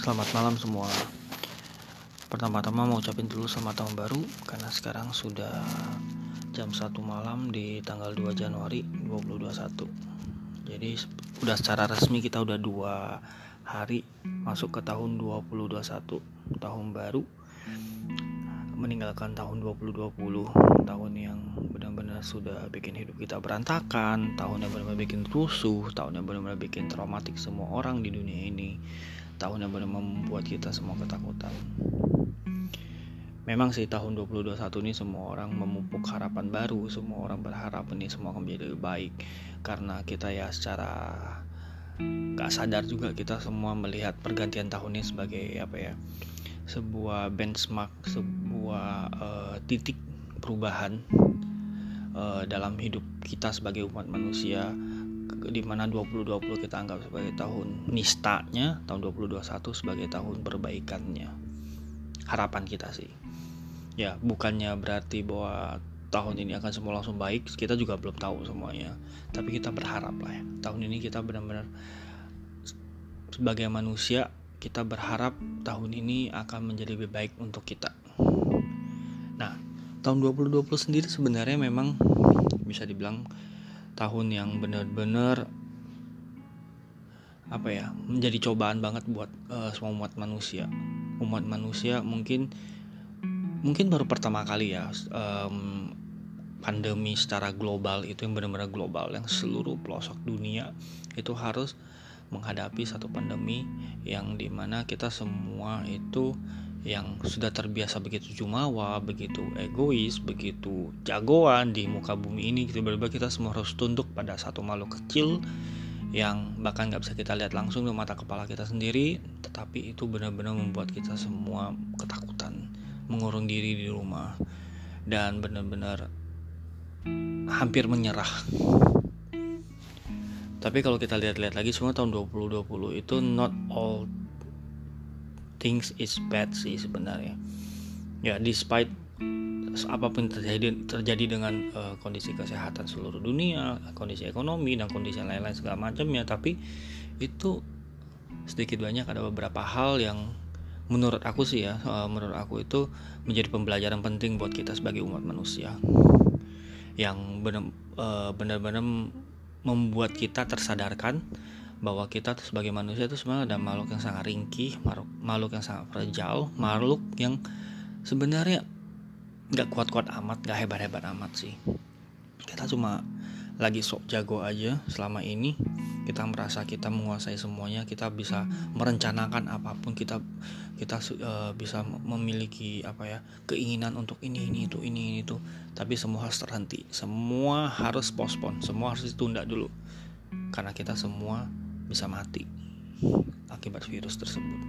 Selamat malam semua. Pertama-tama mau ucapin dulu selamat tahun baru karena sekarang sudah jam 1 malam di tanggal 2 Januari 2021. Jadi udah secara resmi kita udah dua hari masuk ke tahun 2021, tahun baru meninggalkan tahun 2020, tahun yang benar-benar sudah bikin hidup kita berantakan, tahun yang benar-benar bikin rusuh, tahun yang benar-benar bikin traumatik semua orang di dunia ini tahun yang benar membuat kita semua ketakutan. Memang sih tahun 2021 ini semua orang memupuk harapan baru, semua orang berharap ini semua akan menjadi lebih baik karena kita ya secara gak sadar juga kita semua melihat pergantian tahun ini sebagai apa ya sebuah benchmark, sebuah uh, titik perubahan uh, dalam hidup kita sebagai umat manusia di mana 2020 kita anggap sebagai tahun nistanya, tahun 2021 sebagai tahun perbaikannya. Harapan kita sih. Ya, bukannya berarti bahwa tahun ini akan semua langsung baik, kita juga belum tahu semuanya. Tapi kita berharap lah ya. Tahun ini kita benar-benar sebagai manusia kita berharap tahun ini akan menjadi lebih baik untuk kita. Nah, tahun 2020 sendiri sebenarnya memang bisa dibilang tahun yang benar-benar apa ya menjadi cobaan banget buat uh, semua umat manusia. Umat manusia mungkin mungkin baru pertama kali ya um, pandemi secara global itu yang benar-benar global yang seluruh pelosok dunia itu harus menghadapi satu pandemi yang di mana kita semua itu yang sudah terbiasa begitu jumawa, begitu egois, begitu jagoan di muka bumi ini gitu tiba kita semua harus tunduk pada satu makhluk kecil yang bahkan nggak bisa kita lihat langsung di mata kepala kita sendiri, tetapi itu benar-benar membuat kita semua ketakutan, mengurung diri di rumah dan benar-benar hampir menyerah. Tapi kalau kita lihat-lihat lagi semua tahun 2020 itu not all things is bad sih sebenarnya. Ya despite apa pun terjadi terjadi dengan uh, kondisi kesehatan seluruh dunia kondisi ekonomi dan kondisi lain-lain segala macamnya tapi itu sedikit banyak ada beberapa hal yang menurut aku sih ya uh, menurut aku itu menjadi pembelajaran penting buat kita sebagai umat manusia. Yang eh, benar-benar membuat kita tersadarkan bahwa kita sebagai manusia itu sebenarnya ada makhluk yang sangat ringkih, makhluk, makhluk yang sangat fragile, makhluk yang sebenarnya nggak kuat-kuat amat, nggak hebat-hebat amat sih. Kita cuma lagi sok jago aja selama ini kita merasa kita menguasai semuanya kita bisa merencanakan apa pun kita kita uh, bisa memiliki apa ya keinginan untuk ini ini itu ini ini itu tapi semua harus terhenti semua harus postpone semua harus ditunda dulu karena kita semua bisa mati akibat virus tersebut.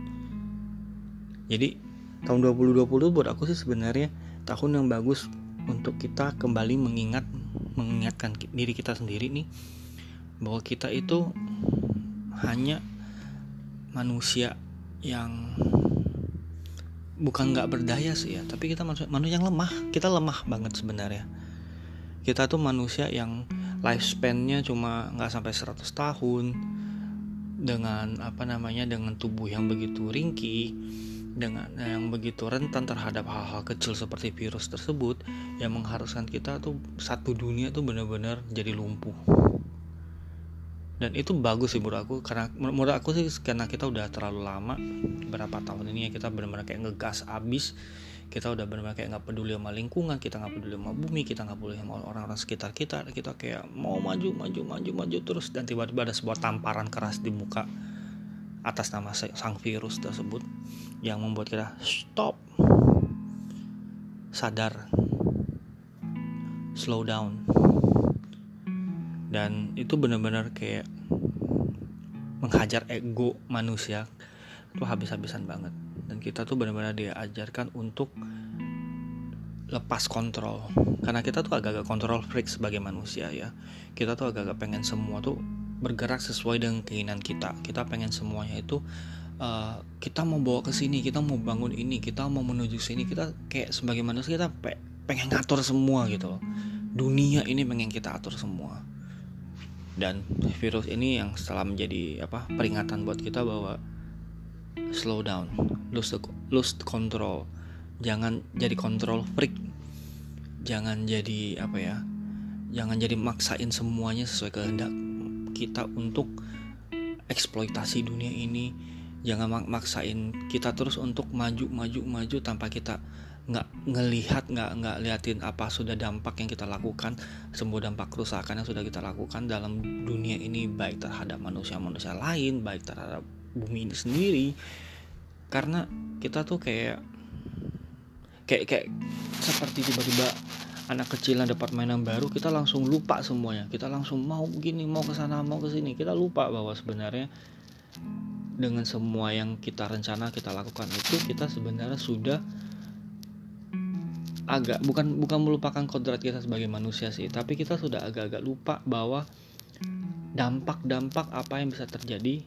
Jadi tahun 2020 buat aku sih sebenarnya tahun yang bagus untuk kita kembali mengingat mengingatkan diri kita sendiri nih bahwa kita itu hanya manusia yang bukan nggak berdaya sih ya tapi kita manusia, manusia yang lemah kita lemah banget sebenarnya kita tuh manusia yang lifespannya cuma nggak sampai 100 tahun dengan apa namanya dengan tubuh yang begitu ringkih dengan yang begitu rentan terhadap hal-hal kecil seperti virus tersebut yang mengharuskan kita tuh satu dunia tuh benar-benar jadi lumpuh. Dan itu bagus sih menurut aku karena menurut aku sih karena kita udah terlalu lama berapa tahun ini ya kita benar-benar kayak ngegas abis kita udah benar-benar kayak nggak peduli sama lingkungan kita nggak peduli sama bumi kita nggak peduli sama orang-orang sekitar kita kita kayak mau maju maju maju maju terus. Dan tiba-tiba ada sebuah tamparan keras di muka atas nama sang virus tersebut yang membuat kita stop sadar slow down. Dan itu benar-benar kayak menghajar ego manusia itu habis-habisan banget dan kita tuh benar-benar diajarkan untuk lepas kontrol. Karena kita tuh agak-agak kontrol freak sebagai manusia ya. Kita tuh agak-agak pengen semua tuh bergerak sesuai dengan keinginan kita. Kita pengen semuanya itu uh, kita mau bawa ke sini kita mau bangun ini kita mau menuju sini. Kita kayak sebagai manusia kita pe pengen ngatur semua gitu loh. Dunia ini pengen kita atur semua. Dan virus ini yang setelah menjadi apa peringatan buat kita bahwa slow down. Lose the, lose the control. Jangan jadi control freak. Jangan jadi apa ya jangan jadi maksain semuanya sesuai kehendak kita untuk eksploitasi dunia ini. Jangan maksain kita terus untuk maju maju maju tanpa kita nggak ngelihat nggak nggak liatin apa sudah dampak yang kita lakukan semua dampak kerusakan yang sudah kita lakukan dalam dunia ini baik terhadap manusia manusia lain baik terhadap bumi ini sendiri. Karena kita tuh kayak kayak kayak seperti tiba-tiba anak kecil yang dapat mainan baru kita langsung lupa semuanya. Kita langsung mau begini mau ke sana mau ke sini. Kita lupa bahwa sebenarnya dengan semua yang kita rencana kita lakukan itu kita sebenarnya sudah agak bukan bukan melupakan kodrat kita sebagai manusia sih tapi kita sudah agak-agak lupa bahwa dampak-dampak apa yang bisa terjadi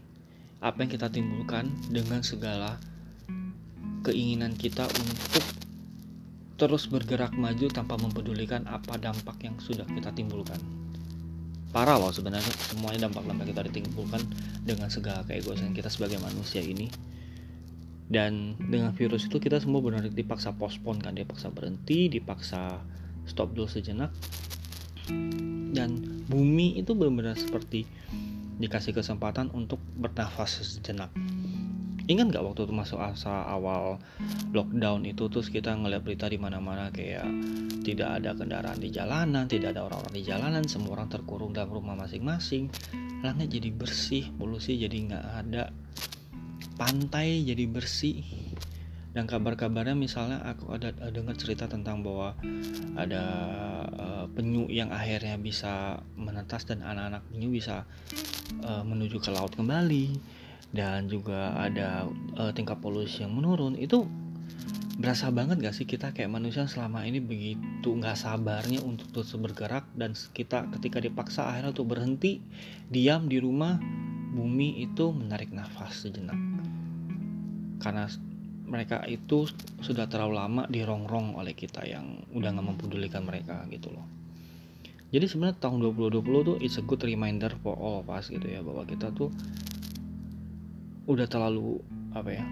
apa yang kita timbulkan dengan segala keinginan kita untuk terus bergerak maju tanpa mempedulikan apa dampak yang sudah kita timbulkan. Parah loh sebenarnya semuanya dampak-dampak kita ditimbulkan dengan segala keegoisan kita sebagai manusia ini. Dan dengan virus itu kita semua benar dipaksa pospon kan dipaksa berhenti dipaksa stop dulu sejenak. Dan bumi itu benar-benar seperti dikasih kesempatan untuk bernafas sejenak. Ingat nggak waktu itu masuk asa awal lockdown itu terus kita ngeliat berita di mana-mana kayak tidak ada kendaraan di jalanan tidak ada orang-orang di jalanan semua orang terkurung dalam rumah masing-masing. Langit jadi bersih polusi jadi nggak ada pantai jadi bersih dan kabar-kabarnya misalnya aku ada, dengar cerita tentang bahwa ada uh, penyu yang akhirnya bisa menetas dan anak-anak penyu bisa uh, menuju ke laut kembali. Dan juga ada uh, tingkat polusi yang menurun. Itu berasa banget gak sih kita kayak manusia selama ini begitu nggak sabarnya untuk terus bergerak dan kita ketika dipaksa akhirnya untuk berhenti diam di rumah bumi itu menarik nafas sejenak. Karena mereka itu sudah terlalu lama dirongrong oleh kita yang udah nggak mempedulikan mereka gitu loh. Jadi sebenarnya tahun 2020 tuh it's a good reminder for all of us gitu ya bahwa kita tuh udah terlalu apa ya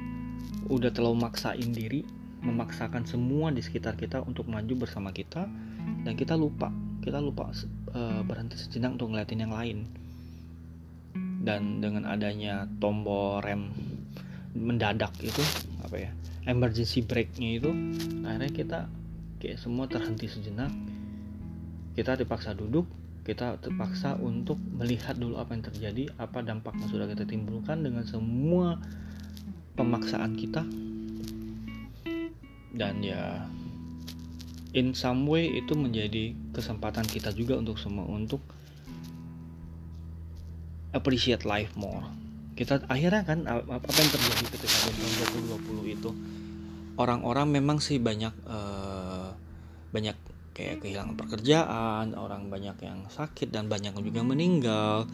udah terlalu maksain diri memaksakan semua di sekitar kita untuk maju bersama kita dan kita lupa kita lupa uh, berhenti sejenak untuk ngeliatin yang lain. Dan dengan adanya tombol rem mendadak itu apa ya emergency breaknya itu akhirnya kita kayak semua terhenti sejenak. Kita dipaksa duduk kita terpaksa untuk melihat dulu apa yang terjadi apa dampak yang sudah kita timbulkan dengan semua pemaksaan kita. Dan ya in some way itu menjadi kesempatan kita juga untuk semua untuk appreciate life more kita akhirnya kan apa yang terjadi ketika tahun 2020 itu orang-orang memang sih banyak uh, banyak kayak kehilangan pekerjaan orang banyak yang sakit dan banyak juga meninggal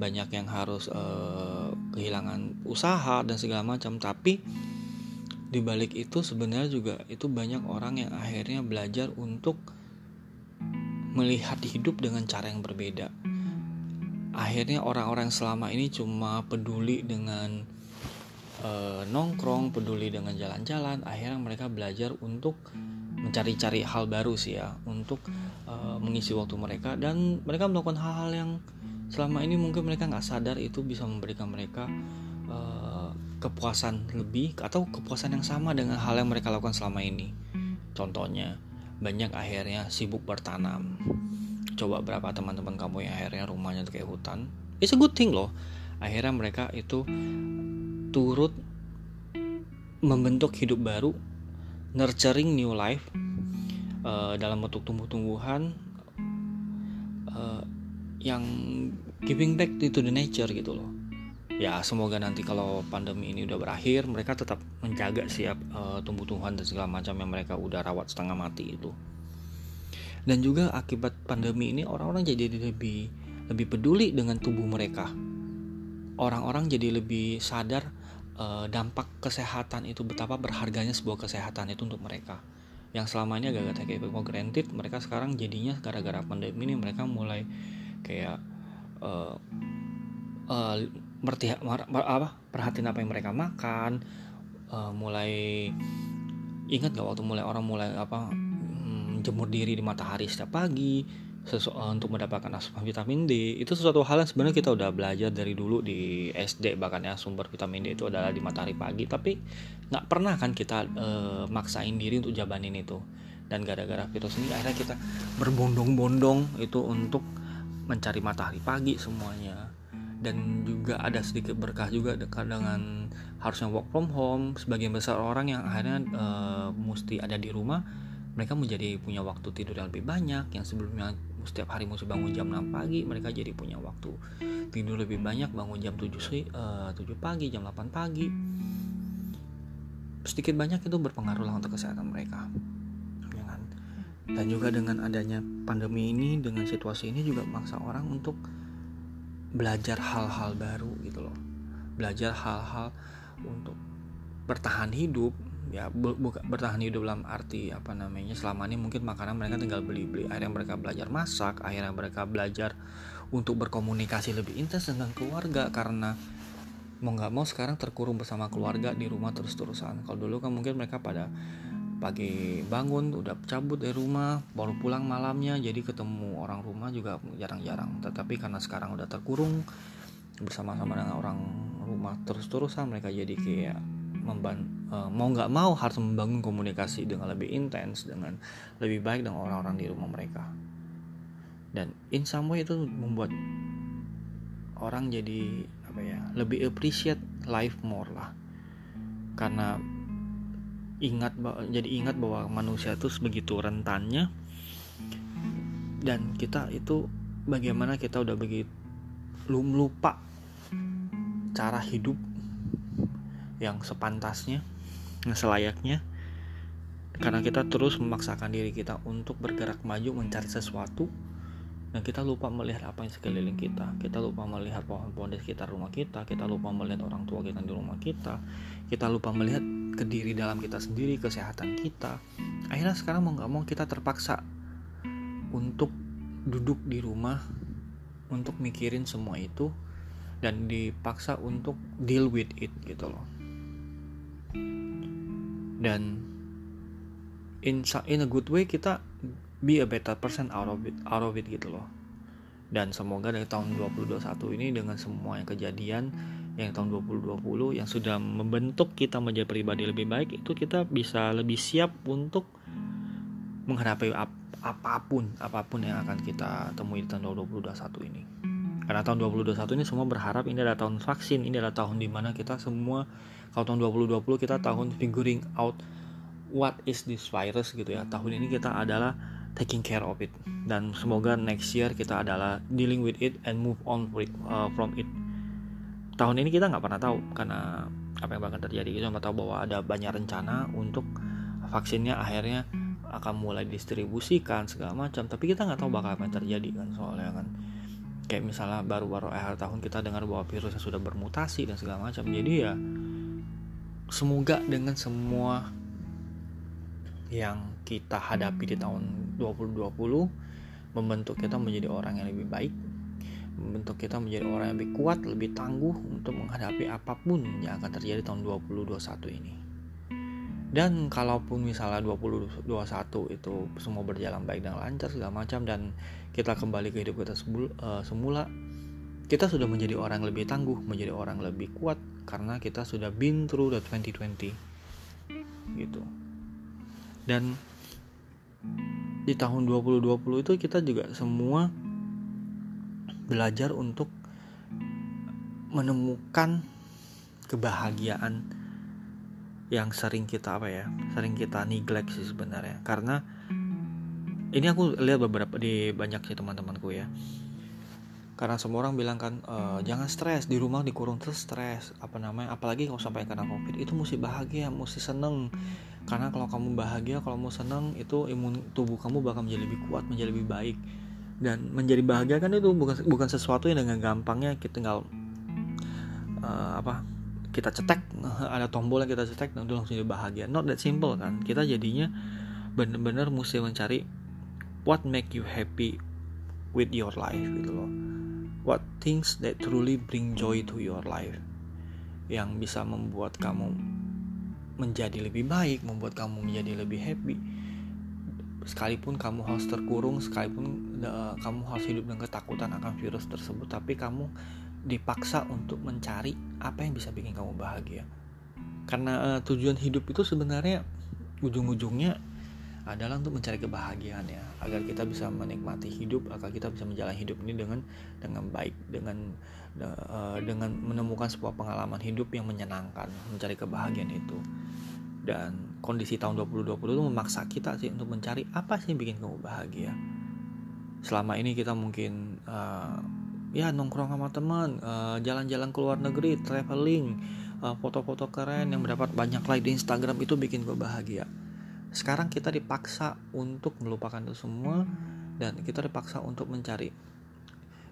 banyak yang harus uh, kehilangan usaha dan segala macam. Tapi di balik itu sebenarnya juga itu banyak orang yang akhirnya belajar untuk melihat hidup dengan cara yang berbeda akhirnya orang-orang selama ini cuma peduli dengan uh, nongkrong, peduli dengan jalan-jalan, akhirnya mereka belajar untuk mencari-cari hal baru sih ya, untuk uh, mengisi waktu mereka dan mereka melakukan hal-hal yang selama ini mungkin mereka nggak sadar itu bisa memberikan mereka uh, kepuasan lebih atau kepuasan yang sama dengan hal yang mereka lakukan selama ini. Contohnya banyak akhirnya sibuk bertanam coba berapa teman-teman kamu yang akhirnya rumahnya tuh kayak hutan. It's a good thing loh. Akhirnya mereka itu turut membentuk hidup baru nurturing new life uh, dalam bentuk tumbuh-tumbuhan uh, yang giving back to the nature gitu loh. Ya semoga nanti kalau pandemi ini udah berakhir mereka tetap menjaga siap uh, tumbuh-tumbuhan dan segala macam yang mereka udah rawat setengah mati itu dan juga akibat pandemi ini orang-orang jadi lebih lebih peduli dengan tubuh mereka. Orang-orang jadi lebih sadar uh, dampak kesehatan itu betapa berharganya sebuah kesehatan itu untuk mereka. Yang selama ini agak-agak kayak mau granted mereka sekarang jadinya gara-gara pandemi ini mereka mulai kayak uh, uh, merti apa perhatiin apa yang mereka makan uh, mulai ingat gak waktu mulai orang mulai apa hmm, jemur diri di matahari setiap pagi eh, untuk mendapatkan asupan vitamin D. Itu sesuatu hal yang sebenarnya kita udah belajar dari dulu di SD bahkan ya sumber vitamin D itu adalah di matahari pagi. Tapi nggak pernah kan kita uh, maksain diri untuk jabanin itu. Dan gara-gara virus ini akhirnya kita berbondong-bondong itu untuk mencari matahari pagi semuanya. Dan juga ada sedikit berkah juga dengan harusnya work from home. Sebagian besar orang yang akhirnya uh, mesti ada di rumah mereka menjadi punya waktu tidur yang lebih banyak yang sebelumnya setiap hari mesti bangun jam 6 pagi mereka jadi punya waktu tidur lebih banyak bangun jam 7 uh, 7 pagi jam 8 pagi sedikit banyak itu berpengaruh lah untuk kesehatan mereka ya kan? dan juga dengan adanya pandemi ini dengan situasi ini juga maksa orang untuk belajar hal-hal baru gitu loh belajar hal-hal untuk bertahan hidup ya bukan bertahan hidup dalam arti apa namanya selama ini mungkin makanan mereka tinggal beli-beli. Akhirnya mereka belajar masak akhirnya mereka belajar untuk berkomunikasi lebih intens dengan keluarga karena mau nggak mau sekarang terkurung bersama keluarga di rumah terus-terusan. Kalau dulu kan mungkin mereka pada pagi bangun udah cabut dari rumah baru pulang malamnya jadi ketemu orang rumah juga jarang-jarang. Tetapi karena sekarang udah terkurung bersama-sama dengan orang rumah terus-terusan mereka jadi kayak mau nggak mau harus membangun komunikasi dengan lebih intens dengan lebih baik dengan orang-orang di rumah mereka. Dan in some way itu membuat orang jadi apa ya lebih appreciate life more lah. Karena ingat jadi ingat bahwa manusia itu sebegitu rentannya. Dan kita itu bagaimana kita udah begitu lupa cara hidup yang sepantasnya yang selayaknya karena kita terus memaksakan diri kita untuk bergerak maju mencari sesuatu dan kita lupa melihat apa yang sekeliling kita. Kita lupa melihat pohon-pohon di sekitar rumah kita kita lupa melihat orang tua kita di rumah kita kita lupa melihat ke diri dalam kita sendiri kesehatan kita. Akhirnya sekarang mau nggak mau kita terpaksa untuk duduk di rumah untuk mikirin semua itu dan dipaksa untuk deal with it gitu loh dan in in a good way kita be a better person out of it out of it gitu loh. Dan semoga dari tahun 2021 ini dengan semua yang kejadian yang tahun 2020 yang sudah membentuk kita menjadi pribadi lebih baik itu kita bisa lebih siap untuk menghadapi ap apa pun apa pun yang akan kita temui di tahun 2021 ini. Karena tahun 2021 ini semua berharap ini adalah tahun vaksin ini adalah tahun di mana kita semua kalau tahun 2020 kita tahun figuring out what is this virus gitu ya. Tahun ini kita adalah taking care of it. Dan semoga next year kita adalah dealing with it and move on uh, from it. Tahun ini kita nggak pernah tahu karena apa yang bakal terjadi. Kita nggak tahu bahwa ada banyak rencana untuk vaksinnya akhirnya akan mulai distribusikan segala macam. Tapi kita nggak tahu bakal apa yang terjadi kan soalnya kan. Kayak misalnya baru-baru akhir tahun kita dengar bahwa virusnya sudah bermutasi dan segala macam. Jadi ya semoga dengan semua yang kita hadapi di tahun 2020 membentuk kita menjadi orang yang lebih baik membentuk kita menjadi orang yang lebih kuat lebih tangguh untuk menghadapi apa pun yang akan terjadi tahun 2021 ini. Dan kalaupun misalnya 2021 itu semua berjalan baik dan lancar segala macam dan kita kembali ke hidup kita eh, semula kita sudah menjadi orang yang lebih tangguh menjadi orang yang lebih kuat karena kita sudah been through the 2020 gitu. Dan di tahun 2020 itu kita juga semua belajar untuk menemukan kebahagiaan yang sering kita apa ya sering kita neglect sih sebenarnya. Karena ini aku lihat beberapa di banyak sih teman-temanku ya karena semua orang bilang kan e, jangan stres di rumah dikurung terus stres. Apa namanya apalagi kalau sampai kena covid itu mesti bahagia mesti seneng. Karena kalau kamu bahagia kalau mau seneng itu imun tubuh kamu bakal menjadi lebih kuat menjadi lebih baik. Dan menjadi bahagia kan itu bukan bukan sesuatu yang dengan gampangnya kita tinggal uh, apa kita cetek ada tombol yang kita cetek dan itu langsung jadi bahagia. Not that simple kan kita jadinya bener-bener mesti mencari what make you happy with your life gitu loh what things that truly bring joy to your life yang bisa membuat kamu menjadi lebih baik membuat kamu menjadi lebih happy? Sekalipun kamu harus terkurung sekalipun uh, kamu harus hidup dengan ketakutan akan virus tersebut tapi kamu dipaksa untuk mencari apa yang bisa bikin kamu bahagia. Karena uh, tujuan hidup itu sebenarnya ujung-ujungnya adalah untuk mencari kebahagiaan ya agar kita bisa menikmati hidup agar kita bisa menjalani hidup ini dengan dengan baik dengan uh, dengan menemukan sebuah pengalaman hidup yang menyenangkan mencari kebahagiaan itu. Dan kondisi tahun 2020 itu memaksa kita sih untuk mencari apa sih yang bikin kamu bahagia. Selama ini kita mungkin uh, ya nongkrong sama teman uh, jalan-jalan ke luar negeri traveling foto foto-foto keren yang mendapat banyak like di Instagram itu bikin gue bahagia sekarang kita dipaksa untuk melupakan itu semua dan kita dipaksa untuk mencari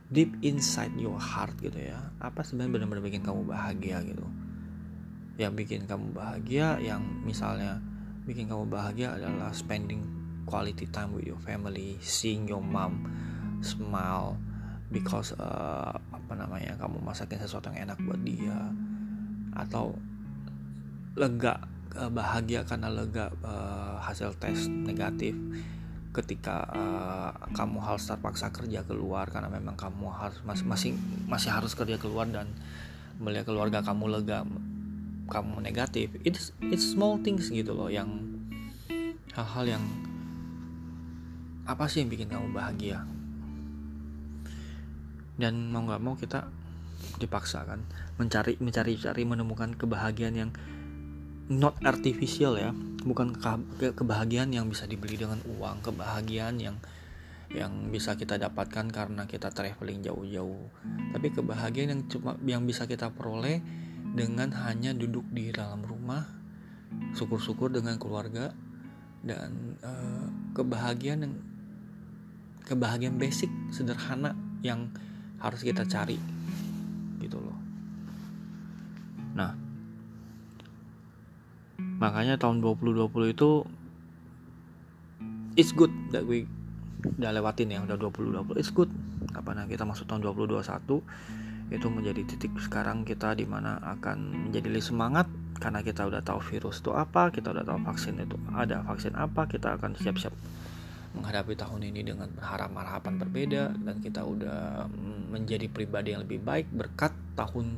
deep inside your heart gitu ya. Apa sebenarnya benar-benar bikin kamu bahagia gitu? Yang bikin kamu bahagia yang misalnya bikin kamu bahagia adalah spending quality time with your family seeing your mom smile because uh, apa namanya kamu masakin sesuatu yang enak buat dia atau lega uh, bahagia karena lega uh, hasil tes negatif. Ketika uh, kamu harus terpaksa kerja keluar karena memang kamu harus masih masih masih harus kerja keluar dan melihat keluarga kamu lega kamu negatif. It's it's small things gitu loh yang hal-hal yang apa sih yang bikin kamu bahagia? Dan mau nggak mau kita dipaksa kan mencari mencari cari menemukan kebahagiaan yang not artificial ya. Bukan ke kebahagiaan yang bisa dibeli dengan uang kebahagiaan yang yang bisa kita dapatkan karena kita traveling jauh-jauh. Tapi kebahagiaan yang cuma yang bisa kita peroleh dengan hanya duduk di dalam rumah syukur-syukur dengan keluarga dan uh, kebahagiaan yang kebahagiaan basic sederhana yang harus kita cari. Gitu loh. Nah makanya tahun 2020 itu it's good that we udah lewatin ya udah 2020 it's good. Apa nah kita masuk tahun 2021 itu menjadi titik sekarang kita di mana akan menjadi lebih semangat karena kita udah tahu virus itu apa kita udah tahu vaksin itu ada vaksin apa kita akan siap-siap menghadapi tahun ini dengan harapan-harapan berbeda dan kita udah menjadi pribadi yang lebih baik berkat tahun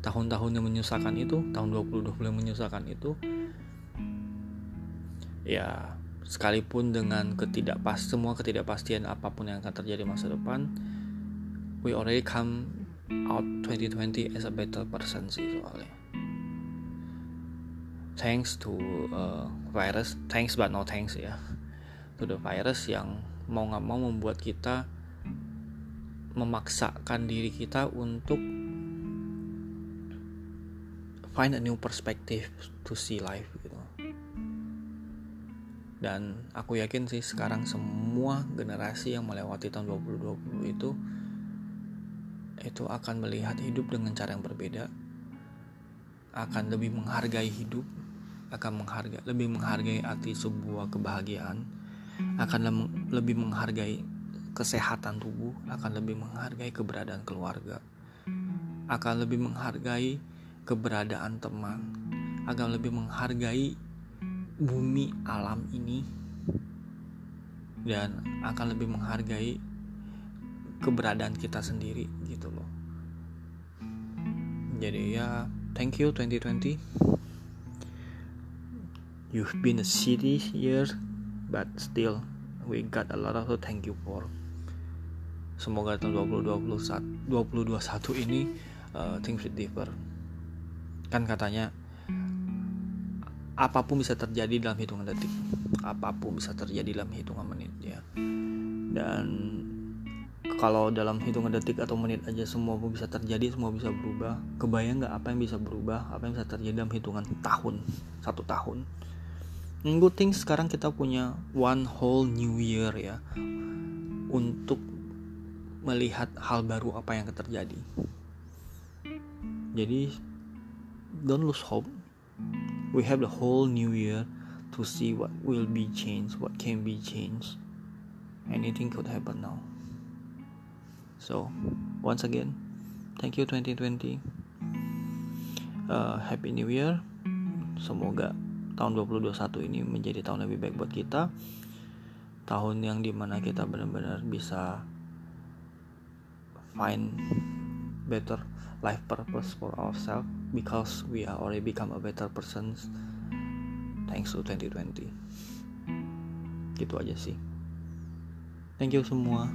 tahun-tahun yang menyusahkan itu tahun 2020 yang menyusahkan itu ya sekalipun dengan ketidakpas semua ketidakpastian apa pun yang akan terjadi masa depan we already come out 2020 as a better person sih soalnya. Thanks to uh, virus thanks but no thanks ya to the virus yang mau nggak mau membuat kita memaksakan diri kita untuk find a new perspective to see life gitu. Dan aku yakin sih sekarang semua generasi yang melewati tahun 2020 itu itu akan melihat hidup dengan cara yang berbeda akan lebih menghargai hidup akan menghargai lebih menghargai arti sebuah kebahagiaan akan lebih menghargai kesehatan tubuh akan lebih menghargai keberadaan keluarga akan lebih menghargai keberadaan teman akan lebih menghargai bumi alam ini dan akan lebih menghargai keberadaan kita sendiri gitu loh. Jadi ya thank you 2020 you've been a city year but still we got a lot of thank you for. Semoga tahun 2021 2021 ini uh, things will differ kan katanya apa pun bisa terjadi dalam hitungan detik. Apa pun bisa terjadi dalam hitungan menit ya. Dan kalau dalam hitungan detik atau menit aja semua bisa terjadi semua bisa berubah kebayang nggak apa yang bisa berubah apa yang bisa terjadi dalam hitungan tahun satu tahun? And good sekarang kita punya one whole new year ya untuk melihat hal baru apa yang terjadi. Jadi don't lose hope. We have the whole new year to see what will be changed what can be changed. Anything could happen now. So once again thank you 2020 uh, happy new year. Semoga tahun 2021 ini menjadi tahun lebih baik buat kita. Tahun yang di mana kita benar-benar bisa find better life purpose for ourselves because we are already become a better person thanks to 2020 gitu aja sih. Thank you semua